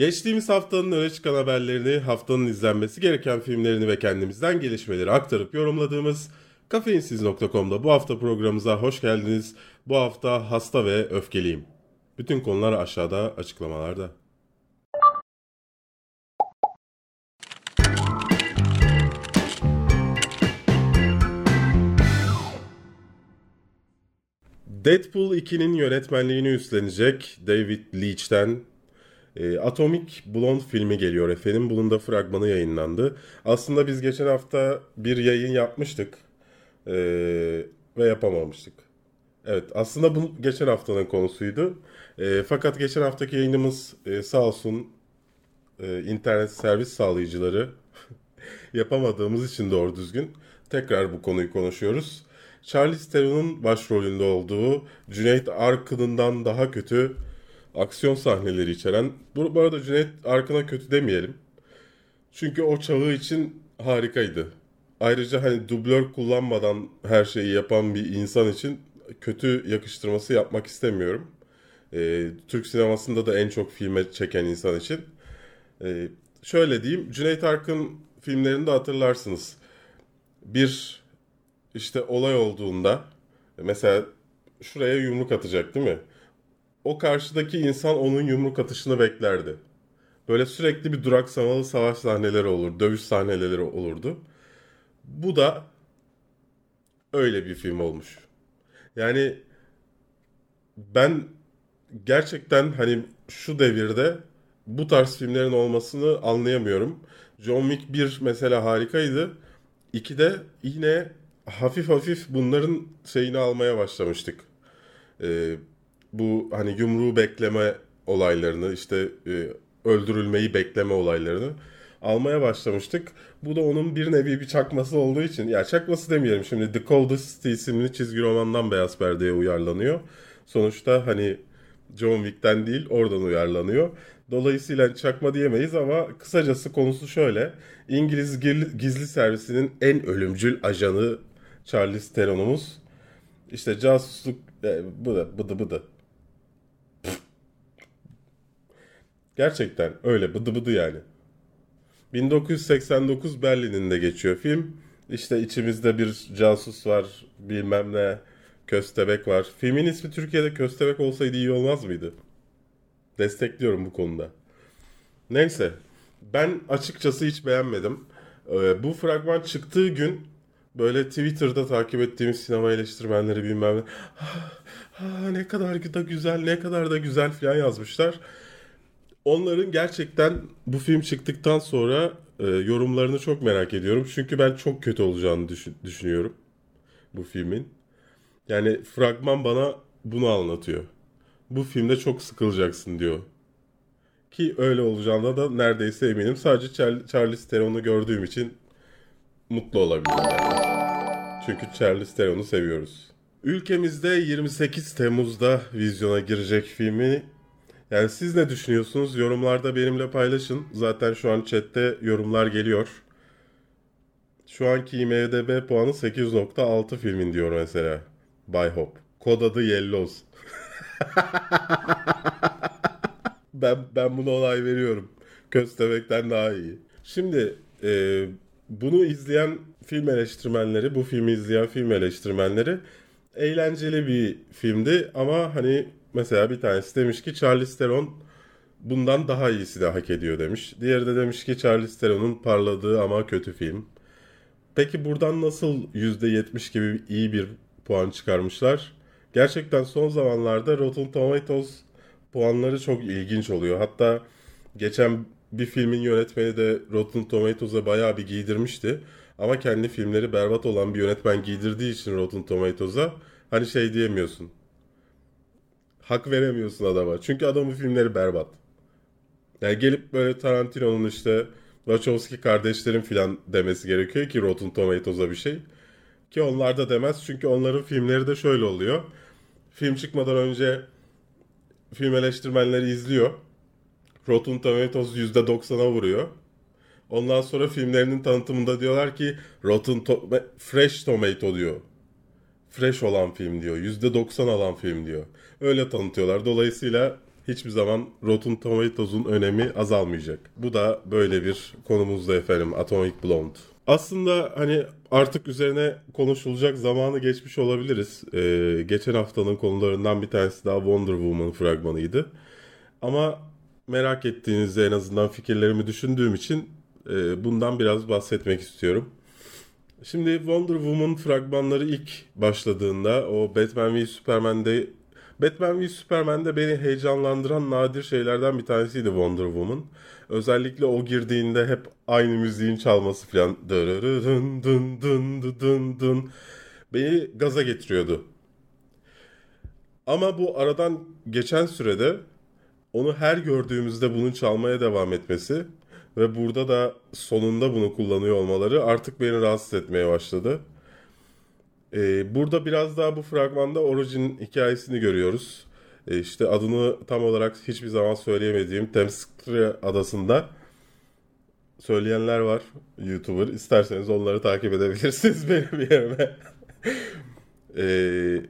Geçtiğimiz haftanın öne çıkan haberlerini, haftanın izlenmesi gereken filmlerini ve kendimizden gelişmeleri aktarıp yorumladığımız Kafeinsiz.com'da bu hafta programımıza hoş geldiniz. Bu hafta hasta ve öfkeliyim. Bütün konular aşağıda açıklamalarda. Deadpool 2'nin yönetmenliğini üstlenecek David Leitch'ten e, Atomic Blonde filmi geliyor efendim. Bunun da fragmanı yayınlandı. Aslında biz geçen hafta bir yayın yapmıştık e, ve yapamamıştık. Evet aslında bu geçen haftanın konusuydu. E, fakat geçen haftaki yayınımız e, sağ olsun e, internet servis sağlayıcıları yapamadığımız için doğru düzgün tekrar bu konuyu konuşuyoruz. Charlize Theron'un başrolünde olduğu Cüneyt Arkın'ından daha kötü aksiyon sahneleri içeren. Bu, bu arada Cüneyt Arkın'a kötü demeyelim. Çünkü o çağı için harikaydı. Ayrıca hani dublör kullanmadan her şeyi yapan bir insan için kötü yakıştırması yapmak istemiyorum. Ee, Türk sinemasında da en çok filme çeken insan için. Ee, şöyle diyeyim, Cüneyt Arkın filmlerinde hatırlarsınız. Bir işte olay olduğunda mesela şuraya yumruk atacak değil mi? O karşıdaki insan onun yumruk atışını beklerdi. Böyle sürekli bir duraksamalı savaş sahneleri olur, dövüş sahneleri olurdu. Bu da öyle bir film olmuş. Yani ben gerçekten hani şu devirde bu tarz filmlerin olmasını anlayamıyorum. John Wick 1 mesela harikaydı. 2'de yine hafif hafif bunların şeyini almaya başlamıştık. Ee, bu hani yumruğu bekleme olaylarını işte e, öldürülmeyi bekleme olaylarını almaya başlamıştık. Bu da onun bir nevi bir çakması olduğu için ya çakması demeyelim şimdi The Coldest isimli çizgi romandan Beyaz Perde'ye uyarlanıyor. Sonuçta hani John Wick'ten değil oradan uyarlanıyor. Dolayısıyla çakma diyemeyiz ama kısacası konusu şöyle. İngiliz gizli servisinin en ölümcül ajanı Charles Theron'umuz. İşte casusluk e, bıdı bıdı bıdı. Gerçekten öyle bıdı bıdı yani. 1989 Berlin'inde geçiyor film. İşte içimizde bir casus var bilmem ne köstebek var. Filmin ismi Türkiye'de köstebek olsaydı iyi olmaz mıydı? Destekliyorum bu konuda. Neyse ben açıkçası hiç beğenmedim. Ee, bu fragman çıktığı gün böyle Twitter'da takip ettiğimiz sinema eleştirmenleri bilmem ne ah, ah, ne kadar da güzel ne kadar da güzel falan yazmışlar. Onların gerçekten bu film çıktıktan sonra e, yorumlarını çok merak ediyorum. Çünkü ben çok kötü olacağını düşün, düşünüyorum bu filmin. Yani fragman bana bunu anlatıyor. Bu filmde çok sıkılacaksın diyor. Ki öyle olacağına da neredeyse eminim. Sadece Char- Charlize Theron'u gördüğüm için mutlu olabilirim. Çünkü Charlize Theron'u seviyoruz. Ülkemizde 28 Temmuz'da vizyona girecek filmi yani siz ne düşünüyorsunuz? Yorumlarda benimle paylaşın. Zaten şu an chatte yorumlar geliyor. Şu anki IMDB puanı 8.6 filmin diyor mesela. By Hop. Kod adı Yellows. ben, ben buna olay veriyorum. Köstebek'ten daha iyi. Şimdi e, bunu izleyen film eleştirmenleri, bu filmi izleyen film eleştirmenleri eğlenceli bir filmdi ama hani mesela bir tanesi demiş ki Charlize Theron bundan daha iyisi de hak ediyor demiş. Diğeri de demiş ki Charlize Theron'un parladığı ama kötü film. Peki buradan nasıl %70 gibi iyi bir puan çıkarmışlar? Gerçekten son zamanlarda Rotten Tomatoes puanları çok ilginç oluyor. Hatta geçen bir filmin yönetmeni de Rotten Tomatoes'a bayağı bir giydirmişti. Ama kendi filmleri berbat olan bir yönetmen giydirdiği için Rotten Tomatoes'a hani şey diyemiyorsun. Hak veremiyorsun adama. Çünkü adamın filmleri berbat. Yani gelip böyle Tarantino'nun işte Wachowski kardeşlerin filan demesi gerekiyor ki Rotten Tomatoes'a bir şey. Ki onlar da demez çünkü onların filmleri de şöyle oluyor. Film çıkmadan önce film eleştirmenleri izliyor. Rotten Tomatoes %90'a vuruyor. Ondan sonra filmlerinin tanıtımında diyorlar ki Rotten to- Fresh Tomato diyor. Fresh olan film diyor. %90 alan film diyor. Öyle tanıtıyorlar. Dolayısıyla hiçbir zaman Rotten Tomatoes'un önemi azalmayacak. Bu da böyle bir konumuzda efendim Atomic Blonde. Aslında hani artık üzerine konuşulacak zamanı geçmiş olabiliriz. Ee, geçen haftanın konularından bir tanesi daha Wonder Woman fragmanıydı. Ama merak ettiğinizde en azından fikirlerimi düşündüğüm için e, bundan biraz bahsetmek istiyorum. Şimdi Wonder Woman fragmanları ilk başladığında o Batman v Superman'de Batman v Superman'de beni heyecanlandıran nadir şeylerden bir tanesiydi Wonder Woman. Özellikle o girdiğinde hep aynı müziğin çalması falan dın dın dın dın dın beni gaza getiriyordu. Ama bu aradan geçen sürede onu her gördüğümüzde bunun çalmaya devam etmesi ve burada da sonunda bunu kullanıyor olmaları artık beni rahatsız etmeye başladı. Ee, burada biraz daha bu fragmanda Origin hikayesini görüyoruz. Ee, işte adını tam olarak hiçbir zaman söyleyemediğim Themyscira adasında söyleyenler var YouTuber. İsterseniz onları takip edebilirsiniz benim yerime. ee,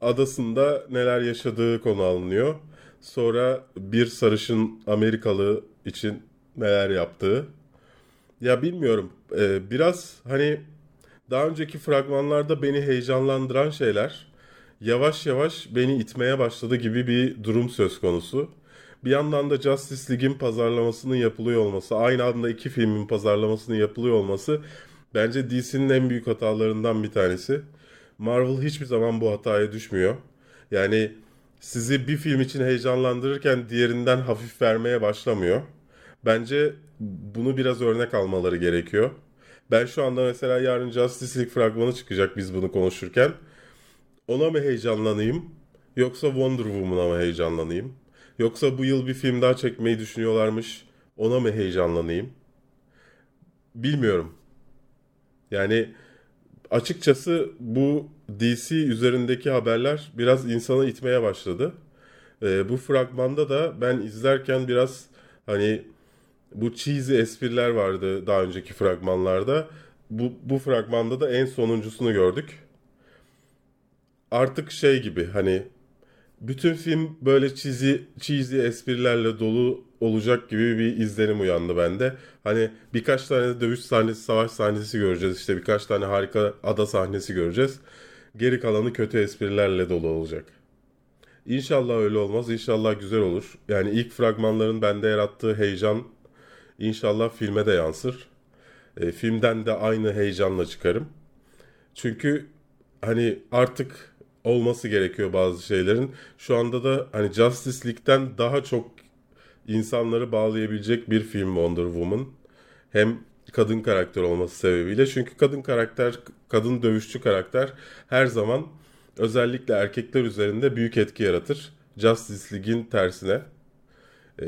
adasında neler yaşadığı konu alınıyor. Sonra bir sarışın Amerikalı için neler yaptığı. Ya bilmiyorum. Ee, biraz hani daha önceki fragmanlarda beni heyecanlandıran şeyler yavaş yavaş beni itmeye başladı gibi bir durum söz konusu. Bir yandan da Justice League'in pazarlamasının yapılıyor olması, aynı anda iki filmin pazarlamasının yapılıyor olması bence DC'nin en büyük hatalarından bir tanesi. Marvel hiçbir zaman bu hataya düşmüyor. Yani sizi bir film için heyecanlandırırken diğerinden hafif vermeye başlamıyor. Bence bunu biraz örnek almaları gerekiyor. Ben şu anda mesela yarın Justice League fragmanı çıkacak biz bunu konuşurken. Ona mı heyecanlanayım yoksa Wonder Woman'a mı heyecanlanayım? Yoksa bu yıl bir film daha çekmeyi düşünüyorlarmış ona mı heyecanlanayım? Bilmiyorum. Yani açıkçası bu DC üzerindeki haberler biraz insanı itmeye başladı. Ee, bu fragmanda da ben izlerken biraz hani bu cheesy espriler vardı daha önceki fragmanlarda. Bu, bu fragmanda da en sonuncusunu gördük. Artık şey gibi hani bütün film böyle cheesy, cheesy esprilerle dolu olacak gibi bir izlenim uyandı bende. Hani birkaç tane dövüş sahnesi, savaş sahnesi göreceğiz. İşte birkaç tane harika ada sahnesi göreceğiz. Geri kalanı kötü esprilerle dolu olacak. İnşallah öyle olmaz. İnşallah güzel olur. Yani ilk fragmanların bende yarattığı heyecan İnşallah filme de yansır. E, filmden de aynı heyecanla çıkarım. Çünkü hani artık olması gerekiyor bazı şeylerin. Şu anda da hani Justice League'den daha çok insanları bağlayabilecek bir film Wonder Woman. Hem kadın karakter olması sebebiyle. Çünkü kadın karakter, kadın dövüşçü karakter her zaman özellikle erkekler üzerinde büyük etki yaratır. Justice League'in tersine. E,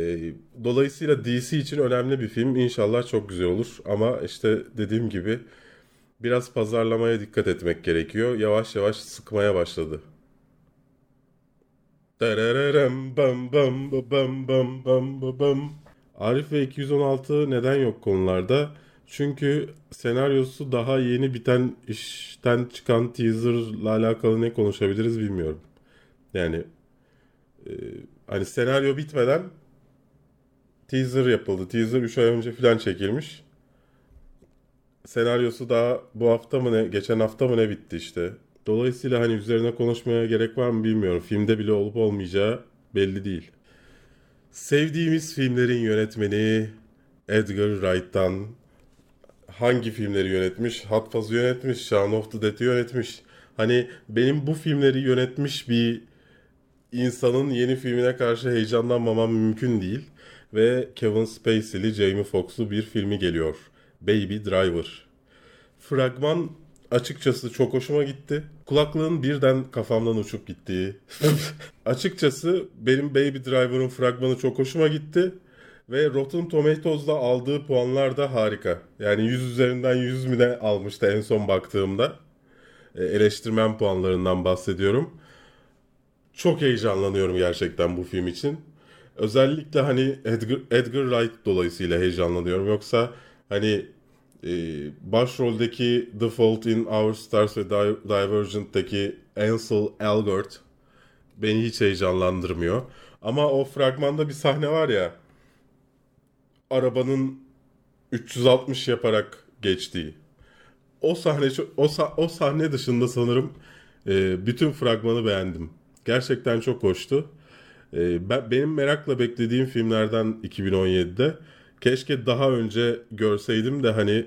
dolayısıyla DC için önemli bir film. İnşallah çok güzel olur. Ama işte dediğim gibi biraz pazarlamaya dikkat etmek gerekiyor. Yavaş yavaş sıkmaya başladı. Bam bam bam bam bam bam bam. Arif ve 216 neden yok konularda? Çünkü senaryosu daha yeni biten işten çıkan teaserla alakalı ne konuşabiliriz bilmiyorum. Yani e, hani senaryo bitmeden teaser yapıldı. Teaser 3 ay önce falan çekilmiş. Senaryosu daha bu hafta mı ne, geçen hafta mı ne bitti işte. Dolayısıyla hani üzerine konuşmaya gerek var mı bilmiyorum. Filmde bile olup olmayacağı belli değil. Sevdiğimiz filmlerin yönetmeni Edgar Wright'tan hangi filmleri yönetmiş? Hot Fuzz'ı yönetmiş, Shaun of the Dead'i yönetmiş. Hani benim bu filmleri yönetmiş bir insanın yeni filmine karşı heyecanlanmamam mümkün değil ve Kevin Spacey'li Jamie Foxx'lu bir filmi geliyor. Baby Driver. Fragman açıkçası çok hoşuma gitti. Kulaklığın birden kafamdan uçup gittiği. açıkçası benim Baby Driver'ın fragmanı çok hoşuma gitti. Ve Rotten Tomatoes'da aldığı puanlar da harika. Yani 100 üzerinden 100 mi ne almıştı en son baktığımda. E, eleştirmen puanlarından bahsediyorum. Çok heyecanlanıyorum gerçekten bu film için. Özellikle hani Edgar, Edgar Wright dolayısıyla heyecanlanıyorum. Yoksa hani e, başroldeki The Fault in Our Stars ve Divergent'taki Ansel Elgort beni hiç heyecanlandırmıyor. Ama o fragmanda bir sahne var ya. Arabanın 360 yaparak geçtiği. O sahne o, o sahne dışında sanırım e, bütün fragmanı beğendim. Gerçekten çok hoştu. E, ben, benim merakla beklediğim filmlerden 2017'de keşke daha önce görseydim de hani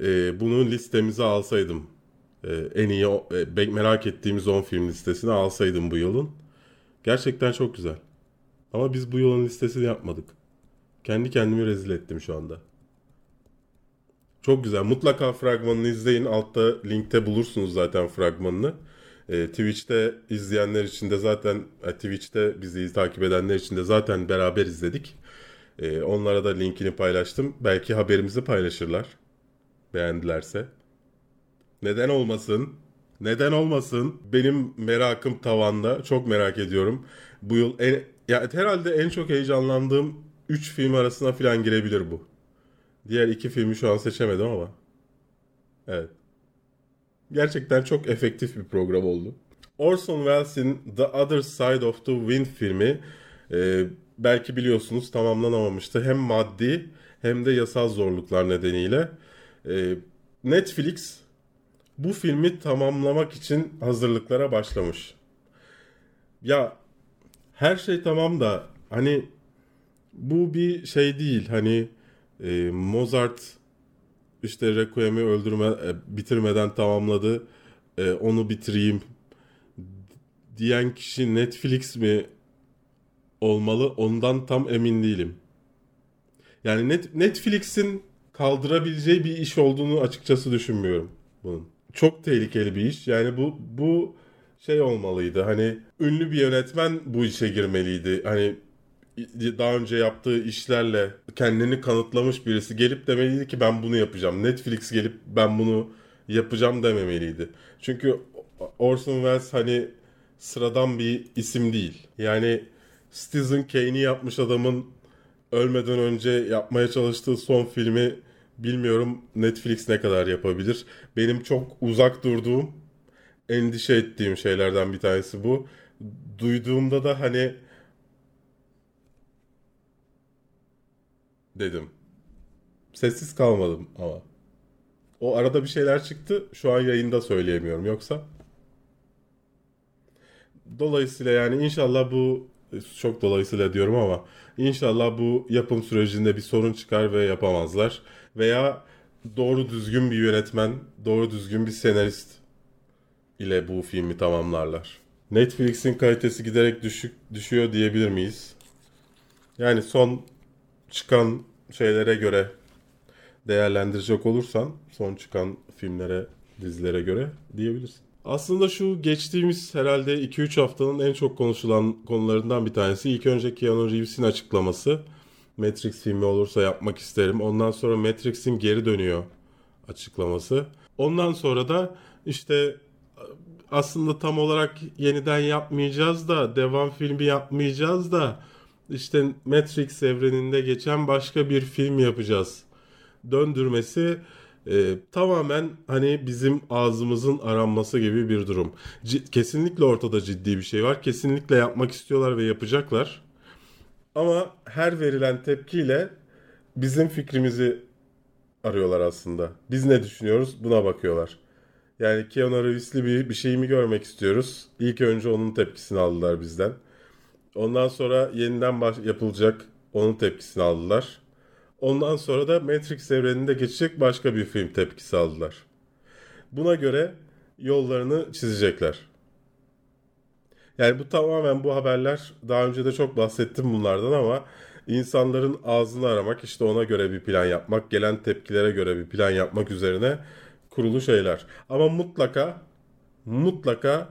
e, bunu listemize alsaydım. E, en iyi e, merak ettiğimiz 10 film listesine alsaydım bu yılın. Gerçekten çok güzel. Ama biz bu yılın listesini yapmadık. Kendi kendimi rezil ettim şu anda. Çok güzel. Mutlaka fragmanını izleyin. Altta linkte bulursunuz zaten fragmanını. E, Twitch'te izleyenler için de zaten e, Twitch'te bizi takip edenler için de zaten beraber izledik. E, onlara da linkini paylaştım. Belki haberimizi paylaşırlar. Beğendilerse. Neden olmasın? Neden olmasın? Benim merakım tavanda. Çok merak ediyorum. Bu yıl en, ya herhalde en çok heyecanlandığım 3 film arasına falan girebilir bu. Diğer iki filmi şu an seçemedim ama. Evet. Gerçekten çok efektif bir program oldu. Orson Welles'in The Other Side of the Wind filmi e, belki biliyorsunuz tamamlanamamıştı. Hem maddi hem de yasal zorluklar nedeniyle. E, Netflix bu filmi tamamlamak için hazırlıklara başlamış. Ya her şey tamam da hani bu bir şey değil. Hani e, Mozart işte Requiem'i öldürme e, bitirmeden tamamladı. E, onu bitireyim diyen kişi Netflix mi olmalı? Ondan tam emin değilim. Yani net, Netflix'in kaldırabileceği bir iş olduğunu açıkçası düşünmüyorum bunun. Çok tehlikeli bir iş. Yani bu bu şey olmalıydı. Hani ünlü bir yönetmen bu işe girmeliydi. Hani daha önce yaptığı işlerle kendini kanıtlamış birisi gelip demeliydi ki ben bunu yapacağım. Netflix gelip ben bunu yapacağım dememeliydi. Çünkü Orson Welles hani sıradan bir isim değil. Yani Citizen Kane'i yapmış adamın ölmeden önce yapmaya çalıştığı son filmi bilmiyorum Netflix ne kadar yapabilir. Benim çok uzak durduğum, endişe ettiğim şeylerden bir tanesi bu. Duyduğumda da hani dedim. Sessiz kalmadım ama. O arada bir şeyler çıktı. Şu an yayında söyleyemiyorum. Yoksa Dolayısıyla yani inşallah bu çok dolayısıyla diyorum ama inşallah bu yapım sürecinde bir sorun çıkar ve yapamazlar. Veya doğru düzgün bir yönetmen, doğru düzgün bir senarist ile bu filmi tamamlarlar. Netflix'in kalitesi giderek düşük düşüyor diyebilir miyiz? Yani son çıkan şeylere göre değerlendirecek olursan son çıkan filmlere, dizilere göre diyebilirsin. Aslında şu geçtiğimiz herhalde 2-3 haftanın en çok konuşulan konularından bir tanesi. İlk önce Keanu Reeves'in açıklaması. Matrix filmi olursa yapmak isterim. Ondan sonra Matrix'in geri dönüyor açıklaması. Ondan sonra da işte aslında tam olarak yeniden yapmayacağız da devam filmi yapmayacağız da işte Matrix evreninde geçen başka bir film yapacağız döndürmesi e, tamamen hani bizim ağzımızın aranması gibi bir durum. C- kesinlikle ortada ciddi bir şey var. Kesinlikle yapmak istiyorlar ve yapacaklar. Ama her verilen tepkiyle bizim fikrimizi arıyorlar aslında. Biz ne düşünüyoruz buna bakıyorlar. Yani Keanu Reeves'li bir, bir şey mi görmek istiyoruz? İlk önce onun tepkisini aldılar bizden. Ondan sonra yeniden baş, yapılacak onun tepkisini aldılar. Ondan sonra da Matrix evreninde geçecek başka bir film tepkisi aldılar. Buna göre yollarını çizecekler. Yani bu tamamen bu haberler daha önce de çok bahsettim bunlardan ama insanların ağzını aramak işte ona göre bir plan yapmak gelen tepkilere göre bir plan yapmak üzerine kurulu şeyler. Ama mutlaka mutlaka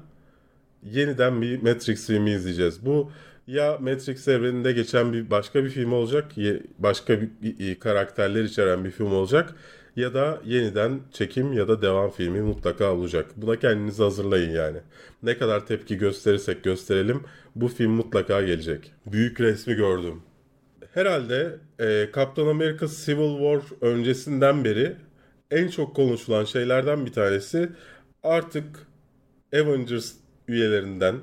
yeniden bir Matrix filmi izleyeceğiz. Bu ya Matrix evreninde geçen bir başka bir film olacak, başka bir karakterler içeren bir film olacak ya da yeniden çekim ya da devam filmi mutlaka olacak. Buna kendinizi hazırlayın yani. Ne kadar tepki gösterirsek gösterelim bu film mutlaka gelecek. Büyük resmi gördüm. Herhalde e, Captain America Civil War öncesinden beri en çok konuşulan şeylerden bir tanesi artık Avengers üyelerinden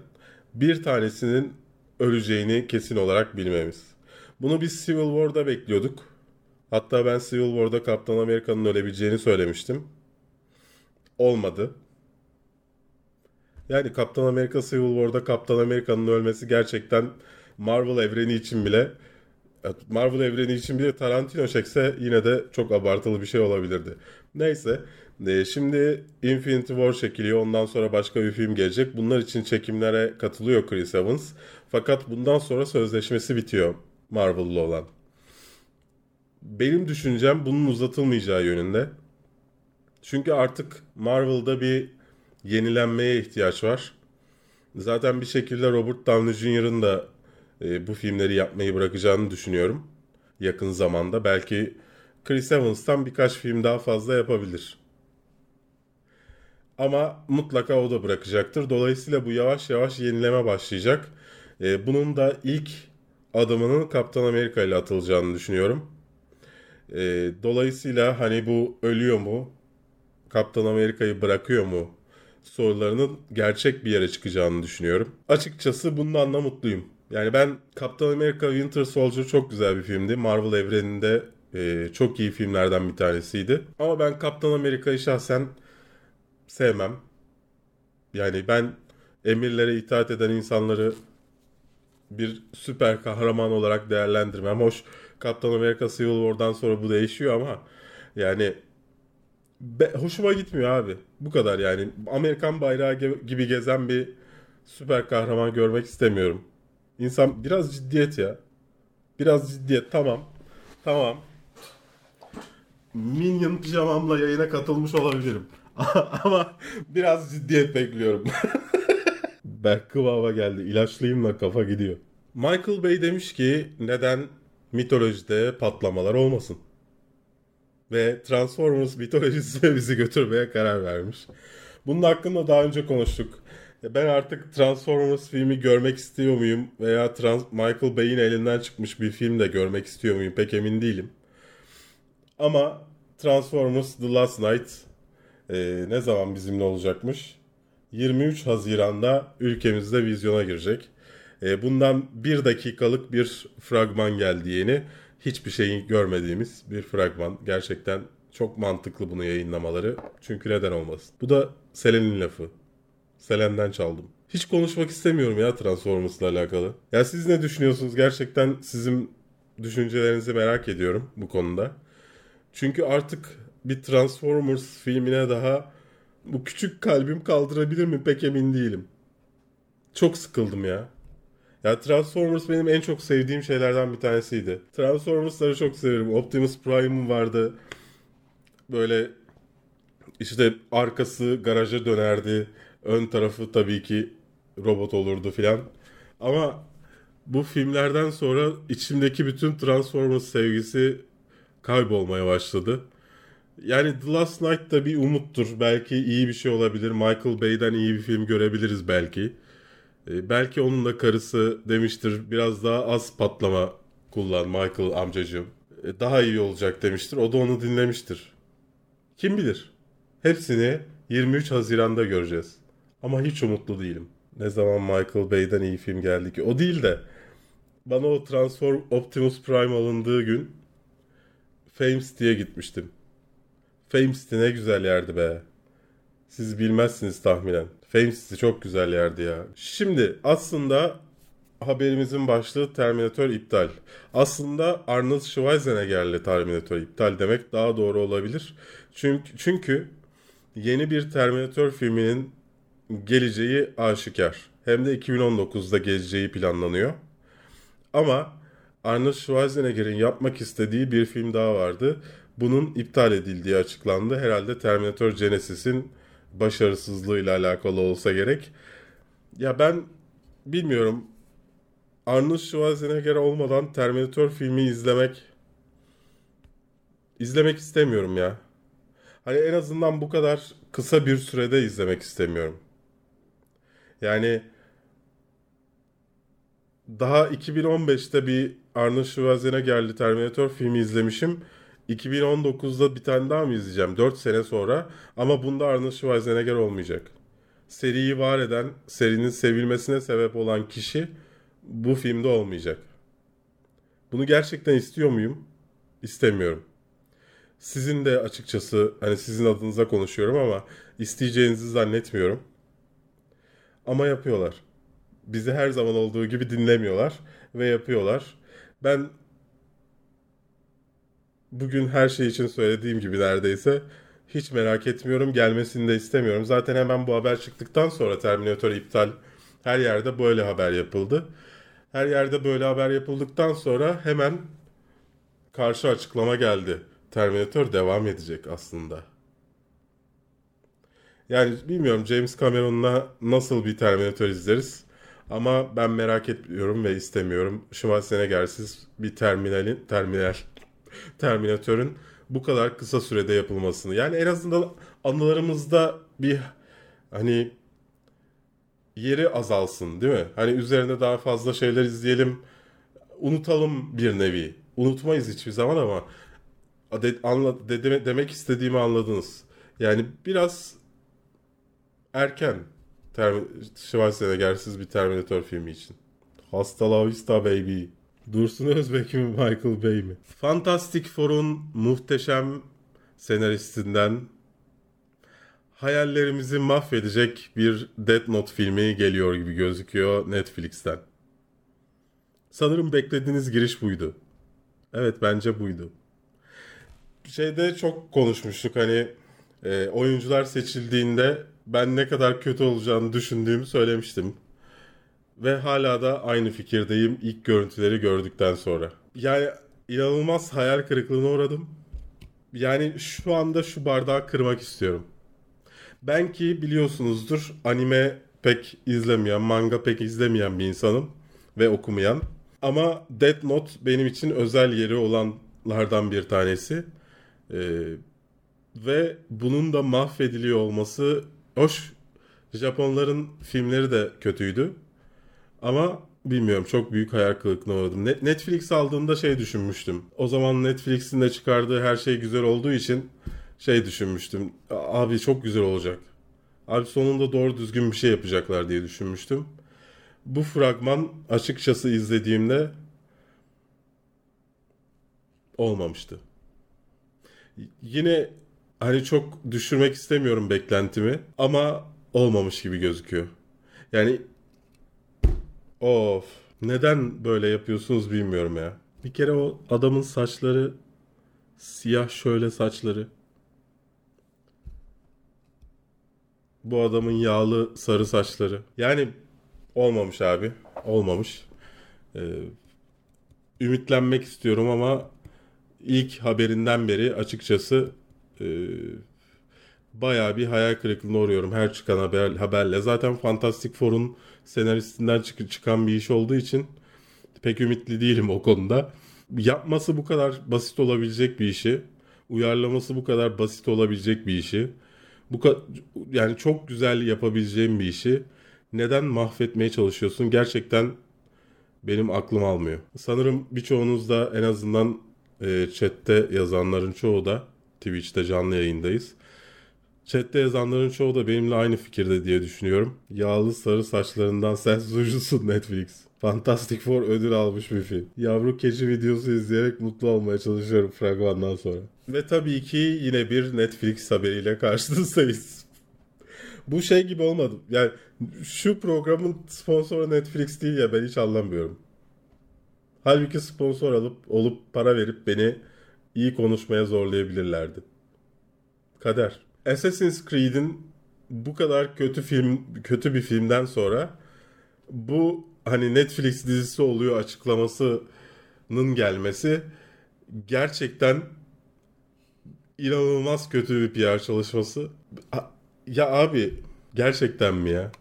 bir tanesinin öleceğini kesin olarak bilmemiz. Bunu biz Civil War'da bekliyorduk. Hatta ben Civil War'da Kaptan Amerika'nın ölebileceğini söylemiştim. Olmadı. Yani Kaptan Amerika Civil War'da Kaptan Amerika'nın ölmesi gerçekten Marvel evreni için bile Marvel evreni için bile Tarantino çekse yine de çok abartılı bir şey olabilirdi. Neyse e, şimdi Infinity War çekiliyor ondan sonra başka bir film gelecek. Bunlar için çekimlere katılıyor Chris Evans. Fakat bundan sonra sözleşmesi bitiyor Marvel'lı olan. Benim düşüncem bunun uzatılmayacağı yönünde. Çünkü artık Marvel'da bir yenilenmeye ihtiyaç var. Zaten bir şekilde Robert Downey Jr.'ın da e, bu filmleri yapmayı bırakacağını düşünüyorum. Yakın zamanda. Belki Chris Evans'tan birkaç film daha fazla yapabilir. Ama mutlaka o da bırakacaktır. Dolayısıyla bu yavaş yavaş yenileme başlayacak. E, bunun da ilk adımının Kaptan Amerika ile atılacağını düşünüyorum. E, dolayısıyla hani bu ölüyor mu? Kaptan Amerika'yı bırakıyor mu? Sorularının gerçek bir yere çıkacağını düşünüyorum. Açıkçası bundan da mutluyum. Yani ben Kaptan Amerika Winter Soldier çok güzel bir filmdi. Marvel evreninde e, çok iyi filmlerden bir tanesiydi. Ama ben Kaptan Amerika'yı şahsen sevmem. Yani ben emirlere itaat eden insanları bir süper kahraman olarak değerlendirmem. Hoş Kaptan Amerika Civil War'dan sonra bu değişiyor ama yani be, hoşuma gitmiyor abi. Bu kadar yani. Amerikan bayrağı gibi gezen bir süper kahraman görmek istemiyorum. İnsan biraz ciddiyet ya. Biraz ciddiyet tamam. Tamam. Minion pijamamla yayına katılmış olabilirim. Ama biraz ciddiyet bekliyorum. Berk geldi. İlaçlıyım da kafa gidiyor. Michael Bay demiş ki neden mitolojide patlamalar olmasın? Ve Transformers mitolojisine bizi götürmeye karar vermiş. Bunun hakkında daha önce konuştuk. Ben artık Transformers filmi görmek istiyor muyum veya Trans Michael Bay'in elinden çıkmış bir film de görmek istiyor muyum pek emin değilim. Ama Transformers The Last Night e, ne zaman bizimle olacakmış? 23 Haziran'da ülkemizde vizyona girecek. E, bundan bir dakikalık bir fragman geldi yeni. Hiçbir şeyi görmediğimiz bir fragman. Gerçekten çok mantıklı bunu yayınlamaları. Çünkü neden olmasın? Bu da Selen'in lafı. Selen'den çaldım. Hiç konuşmak istemiyorum ya Transformers'la alakalı. Ya siz ne düşünüyorsunuz? Gerçekten sizin düşüncelerinizi merak ediyorum bu konuda. Çünkü artık bir Transformers filmine daha bu küçük kalbim kaldırabilir mi pek emin değilim. Çok sıkıldım ya. Ya Transformers benim en çok sevdiğim şeylerden bir tanesiydi. Transformers'ları çok severim. Optimus Prime'ım vardı. Böyle işte arkası garaja dönerdi. Ön tarafı tabii ki robot olurdu filan. Ama bu filmlerden sonra içimdeki bütün Transformers sevgisi kaybolmaya başladı. Yani The Last Night da bir umuttur. Belki iyi bir şey olabilir. Michael Bay'den iyi bir film görebiliriz belki. Ee, belki onun da karısı demiştir biraz daha az patlama kullan Michael amcacığım. Ee, daha iyi olacak demiştir. O da onu dinlemiştir. Kim bilir? Hepsini 23 Haziran'da göreceğiz. Ama hiç umutlu değilim. Ne zaman Michael Bay'den iyi film geldi ki? O değil de bana o Transform Optimus Prime alındığı gün Fame City'ye gitmiştim. Fame City ne güzel yerdi be. Siz bilmezsiniz tahminen. Fame City çok güzel yerdi ya. Şimdi aslında haberimizin başlığı Terminator iptal. Aslında Arnold Schwarzenegger'le Terminator iptal demek daha doğru olabilir. Çünkü, çünkü yeni bir Terminator filminin geleceği aşikar. Hem de 2019'da geleceği planlanıyor. Ama Arnold Schwarzenegger'in yapmak istediği bir film daha vardı. Bunun iptal edildiği açıklandı. Herhalde Terminator Genesis'in başarısızlığıyla alakalı olsa gerek. Ya ben bilmiyorum. Arnold Schwarzenegger olmadan Terminator filmi izlemek izlemek istemiyorum ya. Hani en azından bu kadar kısa bir sürede izlemek istemiyorum. Yani daha 2015'te bir Arnold Schwarzenegger'li Terminator filmi izlemişim. 2019'da bir tane daha mı izleyeceğim? 4 sene sonra. Ama bunda Arnold Schwarzenegger olmayacak. Seriyi var eden, serinin sevilmesine sebep olan kişi bu filmde olmayacak. Bunu gerçekten istiyor muyum? İstemiyorum. Sizin de açıkçası hani sizin adınıza konuşuyorum ama isteyeceğinizi zannetmiyorum. Ama yapıyorlar. Bizi her zaman olduğu gibi dinlemiyorlar ve yapıyorlar. Ben bugün her şey için söylediğim gibi neredeyse hiç merak etmiyorum. Gelmesini de istemiyorum. Zaten hemen bu haber çıktıktan sonra Terminator iptal her yerde böyle haber yapıldı. Her yerde böyle haber yapıldıktan sonra hemen karşı açıklama geldi. Terminator devam edecek aslında. Yani bilmiyorum James Cameron'la nasıl bir Terminator izleriz. Ama ben merak etmiyorum ve istemiyorum. Schwarzenegger'siz bir terminalin, terminal, Terminatör'ün bu kadar kısa sürede yapılmasını. Yani en azından anılarımızda bir hani yeri azalsın değil mi? Hani üzerine daha fazla şeyler izleyelim. Unutalım bir nevi. Unutmayız hiçbir zaman ama de, anla, de, demek istediğimi anladınız. Yani biraz erken Term Schwarzenegger'siz bir Terminator filmi için. Hasta la vista baby. Dursun Özbek mi Michael Bay mi? Fantastic Four'un muhteşem senaristinden hayallerimizi mahvedecek bir Death Note filmi geliyor gibi gözüküyor Netflix'ten. Sanırım beklediğiniz giriş buydu. Evet bence buydu. Şeyde çok konuşmuştuk hani e, oyuncular seçildiğinde ben ne kadar kötü olacağını düşündüğümü söylemiştim. Ve hala da aynı fikirdeyim ilk görüntüleri gördükten sonra. Yani inanılmaz hayal kırıklığına uğradım. Yani şu anda şu bardağı kırmak istiyorum. Ben ki biliyorsunuzdur anime pek izlemeyen, manga pek izlemeyen bir insanım ve okumayan. Ama Death Note benim için özel yeri olanlardan bir tanesi. Ee, ve bunun da mahvediliyor olması hoş. Japonların filmleri de kötüydü. Ama bilmiyorum çok büyük hayal kırıklığına uğradım. Netflix aldığımda şey düşünmüştüm. O zaman Netflix'in de çıkardığı her şey güzel olduğu için şey düşünmüştüm. Abi çok güzel olacak. Abi sonunda doğru düzgün bir şey yapacaklar diye düşünmüştüm. Bu fragman açıkçası izlediğimde olmamıştı. Yine hani çok düşürmek istemiyorum beklentimi ama olmamış gibi gözüküyor. Yani of neden böyle yapıyorsunuz bilmiyorum ya. Bir kere o adamın saçları siyah şöyle saçları. Bu adamın yağlı sarı saçları. Yani olmamış abi. Olmamış. Ee, ümitlenmek istiyorum ama ilk haberinden beri açıkçası e, bayağı bir hayal kırıklığına uğruyorum her çıkan haber, haberle. Zaten Fantastic Four'un senaristinden çık çıkan bir iş olduğu için pek ümitli değilim o konuda. Yapması bu kadar basit olabilecek bir işi, uyarlaması bu kadar basit olabilecek bir işi, bu yani çok güzel yapabileceğim bir işi neden mahvetmeye çalışıyorsun? Gerçekten benim aklım almıyor. Sanırım birçoğunuz da en azından e, chatte yazanların çoğu da Twitch'te canlı yayındayız. Chat'te yazanların çoğu da benimle aynı fikirde diye düşünüyorum. Yağlı sarı saçlarından sen suçlusun Netflix. Fantastic Four ödül almış bir film. Yavru keçi videosu izleyerek mutlu olmaya çalışıyorum fragmandan sonra. Ve tabii ki yine bir Netflix haberiyle karşınızdayız. Bu şey gibi olmadı. Yani şu programın sponsoru Netflix değil ya ben hiç anlamıyorum. Halbuki sponsor alıp olup para verip beni iyi konuşmaya zorlayabilirlerdi. Kader. Assassin's Creed'in bu kadar kötü film kötü bir filmden sonra bu hani Netflix dizisi oluyor açıklamasının gelmesi gerçekten inanılmaz kötü bir PR çalışması. Ya abi gerçekten mi ya?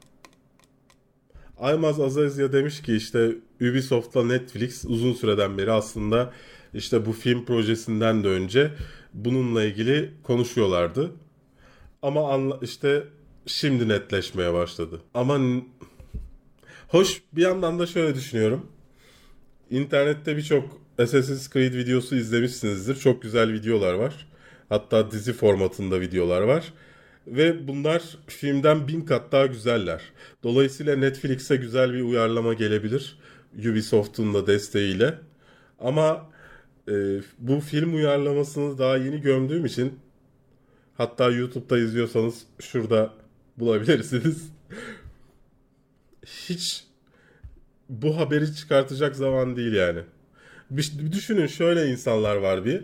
Aymaz Azazya demiş ki işte Ubisoft'la Netflix uzun süreden beri aslında işte bu film projesinden de önce bununla ilgili konuşuyorlardı. Ama anla, işte şimdi netleşmeye başladı. Ama hoş bir yandan da şöyle düşünüyorum. İnternette birçok Assassin's Creed videosu izlemişsinizdir. Çok güzel videolar var. Hatta dizi formatında videolar var. Ve bunlar filmden bin kat daha güzeller. Dolayısıyla Netflix'e güzel bir uyarlama gelebilir. Ubisoft'un da desteğiyle. Ama e, bu film uyarlamasını daha yeni gömdüğüm için hatta YouTube'da izliyorsanız şurada bulabilirsiniz. Hiç bu haberi çıkartacak zaman değil yani. Bir, düşünün şöyle insanlar var bir.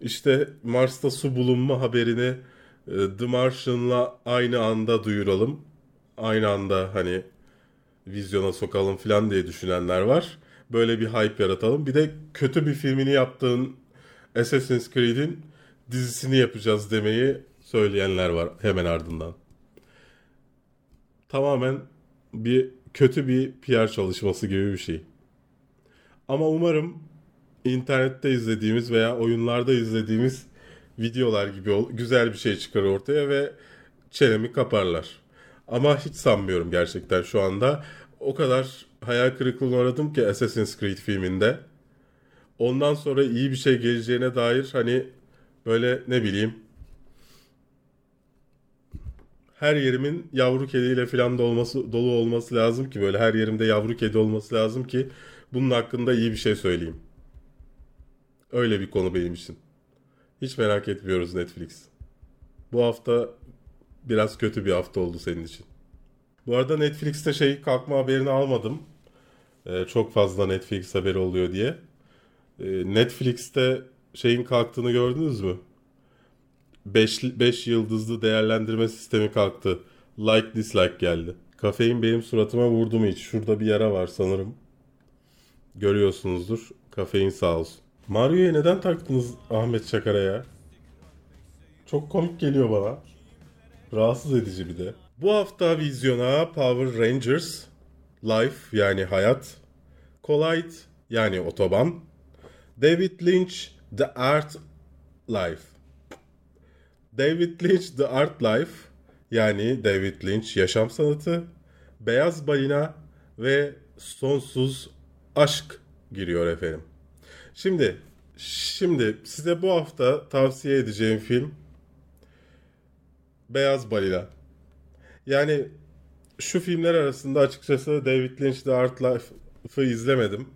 İşte Mars'ta su bulunma haberini e, The Martian'la aynı anda duyuralım. Aynı anda hani vizyona sokalım falan diye düşünenler var. Böyle bir hype yaratalım. Bir de kötü bir filmini yaptığın Assassin's Creed'in dizisini yapacağız demeyi söyleyenler var hemen ardından. Tamamen bir kötü bir PR çalışması gibi bir şey. Ama umarım internette izlediğimiz veya oyunlarda izlediğimiz videolar gibi güzel bir şey çıkar ortaya ve çenemi kaparlar. Ama hiç sanmıyorum gerçekten şu anda. O kadar hayal kırıklığına uğradım ki Assassin's Creed filminde. Ondan sonra iyi bir şey geleceğine dair hani böyle ne bileyim her yerimin yavru kediyle falan da olması dolu olması lazım ki böyle her yerimde yavru kedi olması lazım ki bunun hakkında iyi bir şey söyleyeyim. Öyle bir konu benim için. Hiç merak etmiyoruz Netflix. Bu hafta biraz kötü bir hafta oldu senin için. Bu arada Netflix'te şey kalkma haberini almadım. Ee, çok fazla Netflix haberi oluyor diye. Ee, Netflix'te şeyin kalktığını gördünüz mü? 5 yıldızlı değerlendirme sistemi kalktı. Like dislike geldi. Kafein benim suratıma vurdu mu hiç? Şurada bir yara var sanırım. Görüyorsunuzdur. Kafein sağ olsun. Mario'ya neden taktınız Ahmet Çakar'a ya? Çok komik geliyor bana. Rahatsız edici bir de. Bu hafta vizyona Power Rangers, Life yani hayat, Collide yani otoban, David Lynch The Art Life. David Lynch The Art Life yani David Lynch yaşam sanatı, Beyaz Balina ve Sonsuz Aşk giriyor efendim. Şimdi şimdi size bu hafta tavsiye edeceğim film Beyaz Balina. Yani şu filmler arasında açıkçası David Lynch The Art Life'ı izlemedim.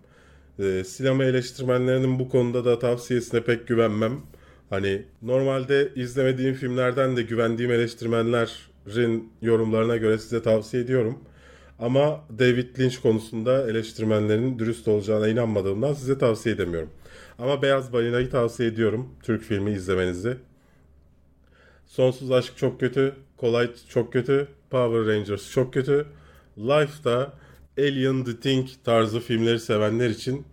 E, sinema eleştirmenlerinin bu konuda da tavsiyesine pek güvenmem. Hani normalde izlemediğim filmlerden de güvendiğim eleştirmenlerin yorumlarına göre size tavsiye ediyorum. Ama David Lynch konusunda eleştirmenlerin dürüst olacağına inanmadığımdan size tavsiye edemiyorum. Ama Beyaz Balina'yı tavsiye ediyorum Türk filmi izlemenizi. Sonsuz Aşk çok kötü, Kolay çok kötü, Power Rangers çok kötü. Life'da Alien The Thing tarzı filmleri sevenler için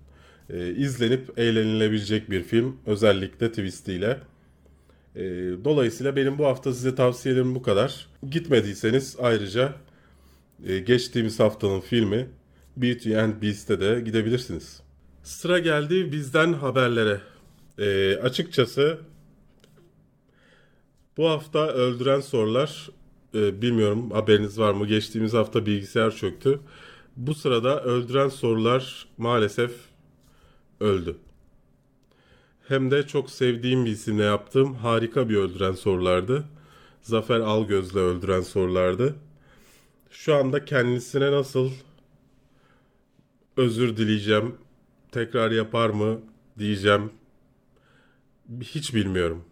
e, izlenip eğlenilebilecek bir film. Özellikle twistiyle. E, dolayısıyla benim bu hafta size tavsiyelerim bu kadar. Gitmediyseniz ayrıca e, geçtiğimiz haftanın filmi Beauty and Beast'e de gidebilirsiniz. Sıra geldi bizden haberlere. E, açıkçası bu hafta öldüren sorular e, bilmiyorum haberiniz var mı? Geçtiğimiz hafta bilgisayar çöktü. Bu sırada öldüren sorular maalesef öldü. Hem de çok sevdiğim bir isimle yaptığım harika bir öldüren sorulardı. Zafer Algöz'le öldüren sorulardı. Şu anda kendisine nasıl özür dileyeceğim, tekrar yapar mı diyeceğim. Hiç bilmiyorum.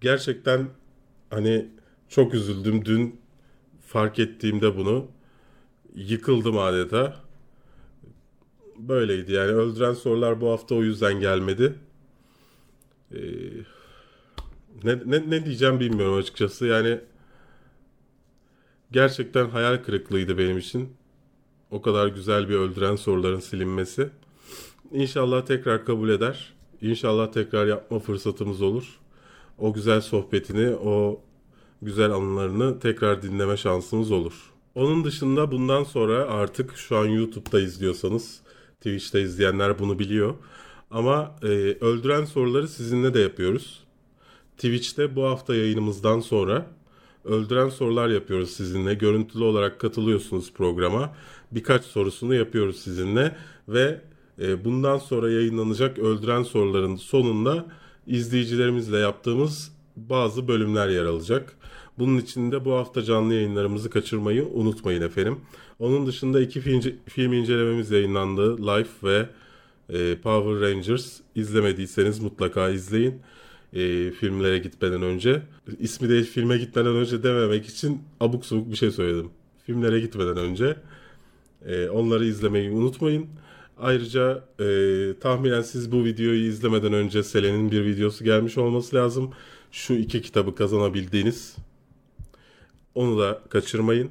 Gerçekten hani çok üzüldüm dün fark ettiğimde bunu. Yıkıldım adeta. Böyleydi yani öldüren sorular bu hafta o yüzden gelmedi. Ee, ne, ne, ne diyeceğim bilmiyorum açıkçası yani gerçekten hayal kırıklığıydı benim için. O kadar güzel bir öldüren soruların silinmesi. İnşallah tekrar kabul eder. İnşallah tekrar yapma fırsatımız olur. O güzel sohbetini, o güzel anılarını tekrar dinleme şansımız olur. Onun dışında bundan sonra artık şu an YouTube'da izliyorsanız, Twitch'te izleyenler bunu biliyor. Ama e, öldüren soruları sizinle de yapıyoruz. Twitch'te bu hafta yayınımızdan sonra öldüren sorular yapıyoruz sizinle. Görüntülü olarak katılıyorsunuz programa. Birkaç sorusunu yapıyoruz sizinle ve e, bundan sonra yayınlanacak öldüren soruların sonunda izleyicilerimizle yaptığımız bazı bölümler yer alacak. Bunun için de bu hafta canlı yayınlarımızı kaçırmayı unutmayın efendim. Onun dışında iki film incelememiz yayınlandı. Life ve e, Power Rangers. İzlemediyseniz mutlaka izleyin. E, filmlere gitmeden önce. İsmi değil filme gitmeden önce dememek için abuk subuk bir şey söyledim. Filmlere gitmeden önce. E, onları izlemeyi unutmayın. Ayrıca e, tahminen siz bu videoyu izlemeden önce Selen'in bir videosu gelmiş olması lazım. Şu iki kitabı kazanabildiğiniz. Onu da kaçırmayın.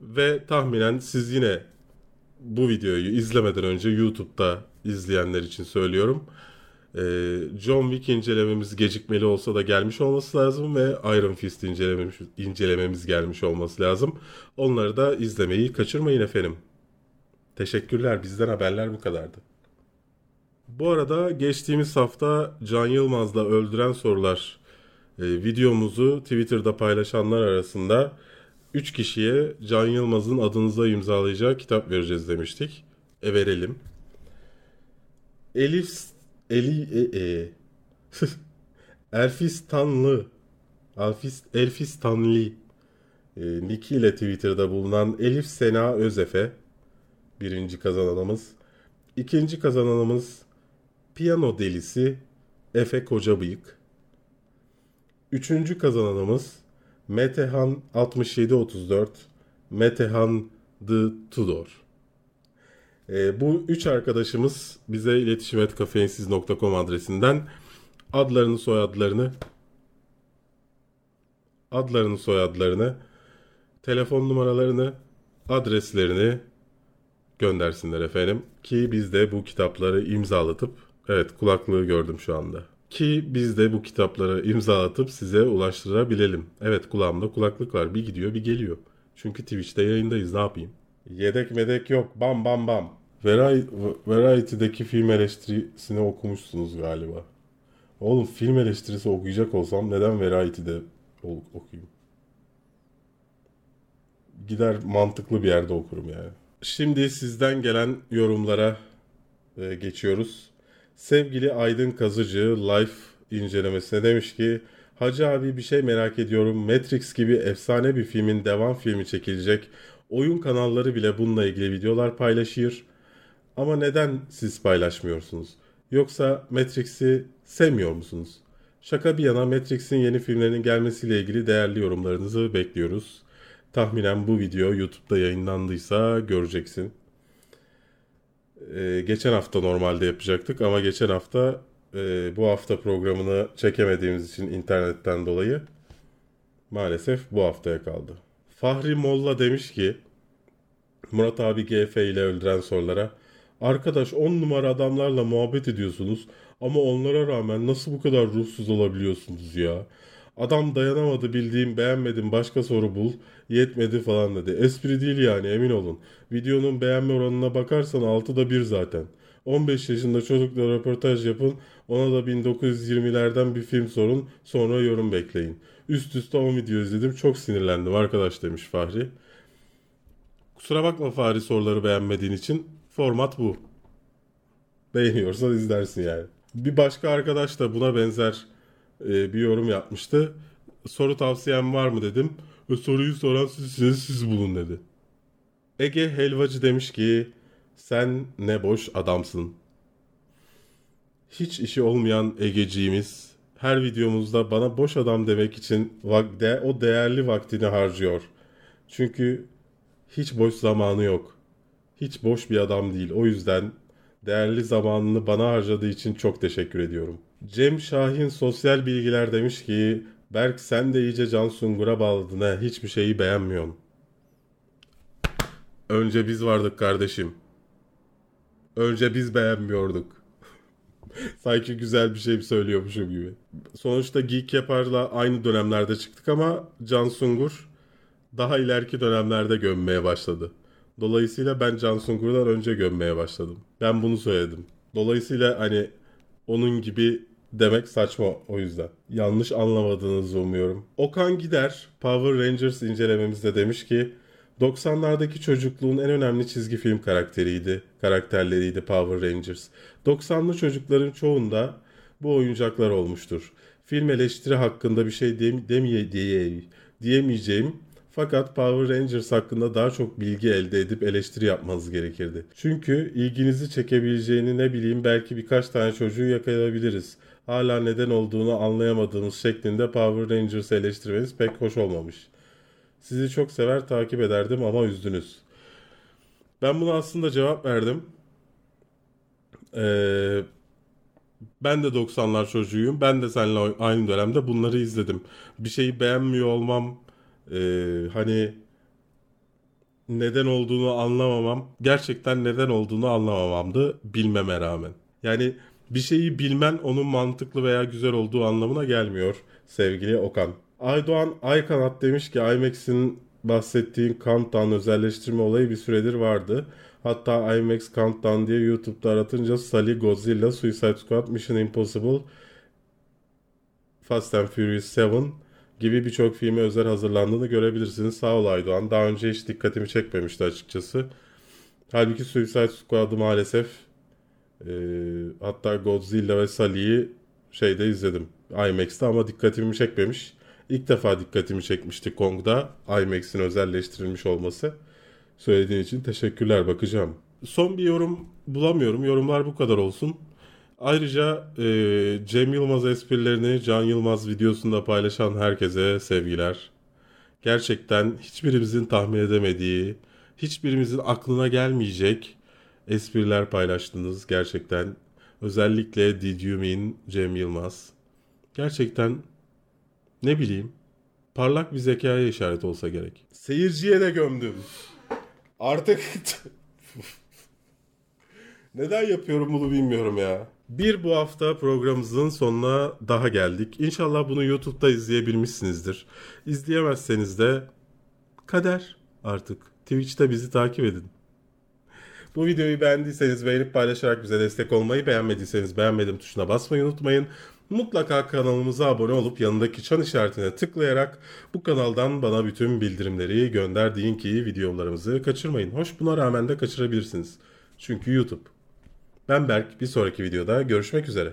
Ve tahminen siz yine bu videoyu izlemeden önce YouTube'da izleyenler için söylüyorum. Ee, John Wick incelememiz gecikmeli olsa da gelmiş olması lazım ve Iron Fist incelememiz, incelememiz gelmiş olması lazım. Onları da izlemeyi kaçırmayın efendim. Teşekkürler. Bizden haberler bu kadardı. Bu arada geçtiğimiz hafta Can Yılmaz'la Öldüren Sorular e, videomuzu Twitter'da paylaşanlar arasında 3 kişiye Can Yılmaz'ın adınıza imzalayacağı kitap vereceğiz demiştik. E verelim. Elif Eli e, e. Elfistanlı Elfis, Elfistanlı e, Niki ile Twitter'da bulunan Elif Sena Özefe birinci kazananımız. İkinci kazananımız Piyano Delisi Efe Kocabıyık. Üçüncü kazananımız Metehan 6734 Metehan The Tudor. E, bu üç arkadaşımız bize iletişim et kafeinsiz.com adresinden adlarını soyadlarını adlarını soyadlarını telefon numaralarını adreslerini göndersinler efendim ki biz de bu kitapları imzalatıp evet kulaklığı gördüm şu anda ki biz de bu kitapları imzalatıp size ulaştırabilelim. Evet kulağımda kulaklık var bir gidiyor bir geliyor. Çünkü Twitch'te yayındayız ne yapayım. Yedek medek yok. Bam bam bam. Variety'deki film eleştirisini okumuşsunuz galiba. Oğlum film eleştirisi okuyacak olsam neden Variety'de okuyayım? Gider mantıklı bir yerde okurum yani. Şimdi sizden gelen yorumlara e, geçiyoruz. Sevgili Aydın Kazıcı Life incelemesine demiş ki Hacı abi bir şey merak ediyorum. Matrix gibi efsane bir filmin devam filmi çekilecek. Oyun kanalları bile bununla ilgili videolar paylaşıyor. Ama neden siz paylaşmıyorsunuz? Yoksa Matrix'i sevmiyor musunuz? Şaka bir yana Matrix'in yeni filmlerinin gelmesiyle ilgili değerli yorumlarınızı bekliyoruz. Tahminen bu video YouTube'da yayınlandıysa göreceksin. Ee, geçen hafta normalde yapacaktık ama geçen hafta e, bu hafta programını çekemediğimiz için internetten dolayı maalesef bu haftaya kaldı. Fahri Molla demiş ki Murat abi GF ile öldüren sorulara Arkadaş 10 numara adamlarla muhabbet ediyorsunuz ama onlara rağmen nasıl bu kadar ruhsuz olabiliyorsunuz ya? Adam dayanamadı bildiğim beğenmedim başka soru bul yetmedi falan dedi. Espri değil yani emin olun. Videonun beğenme oranına bakarsan 6'da 1 zaten. 15 yaşında çocukla röportaj yapın ona da 1920'lerden bir film sorun sonra yorum bekleyin. Üst üste 10 video izledim çok sinirlendim arkadaş demiş Fahri. Kusura bakma Fahri soruları beğenmediğin için. Format bu. Beğeniyorsan izlersin yani. Bir başka arkadaş da buna benzer e, bir yorum yapmıştı. Soru tavsiyem var mı dedim. E, soruyu soran sizsiniz siz bulun dedi. Ege Helvacı demiş ki sen ne boş adamsın. Hiç işi olmayan Egeciğimiz her videomuzda bana boş adam demek için de, o değerli vaktini harcıyor. Çünkü hiç boş zamanı yok. Hiç boş bir adam değil. O yüzden değerli zamanını bana harcadığı için çok teşekkür ediyorum. Cem Şahin sosyal bilgiler demiş ki Berk sen de iyice Can Sungur'a bağladın ha. Hiçbir şeyi beğenmiyorsun. Önce biz vardık kardeşim. Önce biz beğenmiyorduk. Sanki güzel bir şey söylüyormuşum gibi. Sonuçta Geek Yapar'la aynı dönemlerde çıktık ama Can Sungur daha ileriki dönemlerde gömmeye başladı. Dolayısıyla ben Can Sungur'dan önce gömmeye başladım. Ben bunu söyledim. Dolayısıyla hani onun gibi demek saçma o yüzden. Yanlış anlamadığınızı umuyorum. Okan Gider Power Rangers incelememizde demiş ki 90'lardaki çocukluğun en önemli çizgi film karakteriydi, karakterleriydi Power Rangers. 90'lı çocukların çoğunda bu oyuncaklar olmuştur. film eleştiri hakkında bir şey diyem- demeye diye diyemeyeceğim. Fakat Power Rangers hakkında daha çok bilgi elde edip eleştiri yapmanız gerekirdi. Çünkü ilginizi çekebileceğini ne bileyim belki birkaç tane çocuğu yakalayabiliriz. Hala neden olduğunu anlayamadığınız şeklinde Power Rangers eleştirmeniz pek hoş olmamış. Sizi çok sever takip ederdim ama üzdünüz. Ben buna aslında cevap verdim. Ee, ben de 90'lar çocuğuyum. Ben de seninle aynı dönemde bunları izledim. Bir şeyi beğenmiyor olmam, e, hani neden olduğunu anlamamam, gerçekten neden olduğunu anlamamamdı bilmeme rağmen. Yani bir şeyi bilmen onun mantıklı veya güzel olduğu anlamına gelmiyor sevgili Okan. Aydoğan Aykanat demiş ki IMAX'in bahsettiğin Countdown özelleştirme olayı bir süredir vardı. Hatta IMAX Countdown diye YouTube'da aratınca Sully, Godzilla, Suicide Squad, Mission Impossible, Fast and Furious 7 gibi birçok filme özel hazırlandığını görebilirsiniz. Sağ ol Aydoğan. Daha önce hiç dikkatimi çekmemişti açıkçası. Halbuki Suicide Squad'ı maalesef e, hatta Godzilla ve Sully'yi şeyde izledim. IMAX'te ama dikkatimi çekmemiş. İlk defa dikkatimi çekmişti Kong'da IMAX'in özelleştirilmiş olması. Söylediğin için teşekkürler bakacağım. Son bir yorum bulamıyorum. Yorumlar bu kadar olsun. Ayrıca e, Cem Yılmaz esprilerini Can Yılmaz videosunda paylaşan herkese sevgiler. Gerçekten hiçbirimizin tahmin edemediği, hiçbirimizin aklına gelmeyecek espriler paylaştınız gerçekten. Özellikle Did You Mean Cem Yılmaz. Gerçekten ne bileyim parlak bir zekaya işaret olsa gerek. Seyirciye de gömdüm. Artık neden yapıyorum bunu bilmiyorum ya. Bir bu hafta programımızın sonuna daha geldik. İnşallah bunu YouTube'da izleyebilmişsinizdir. İzleyemezseniz de kader artık. Twitch'te bizi takip edin. Bu videoyu beğendiyseniz beğenip paylaşarak bize destek olmayı, beğenmediyseniz beğenmedim tuşuna basmayı unutmayın. Mutlaka kanalımıza abone olup yanındaki çan işaretine tıklayarak bu kanaldan bana bütün bildirimleri gönder deyin ki videolarımızı kaçırmayın. Hoş buna rağmen de kaçırabilirsiniz. Çünkü YouTube. Ben Berk. Bir sonraki videoda görüşmek üzere.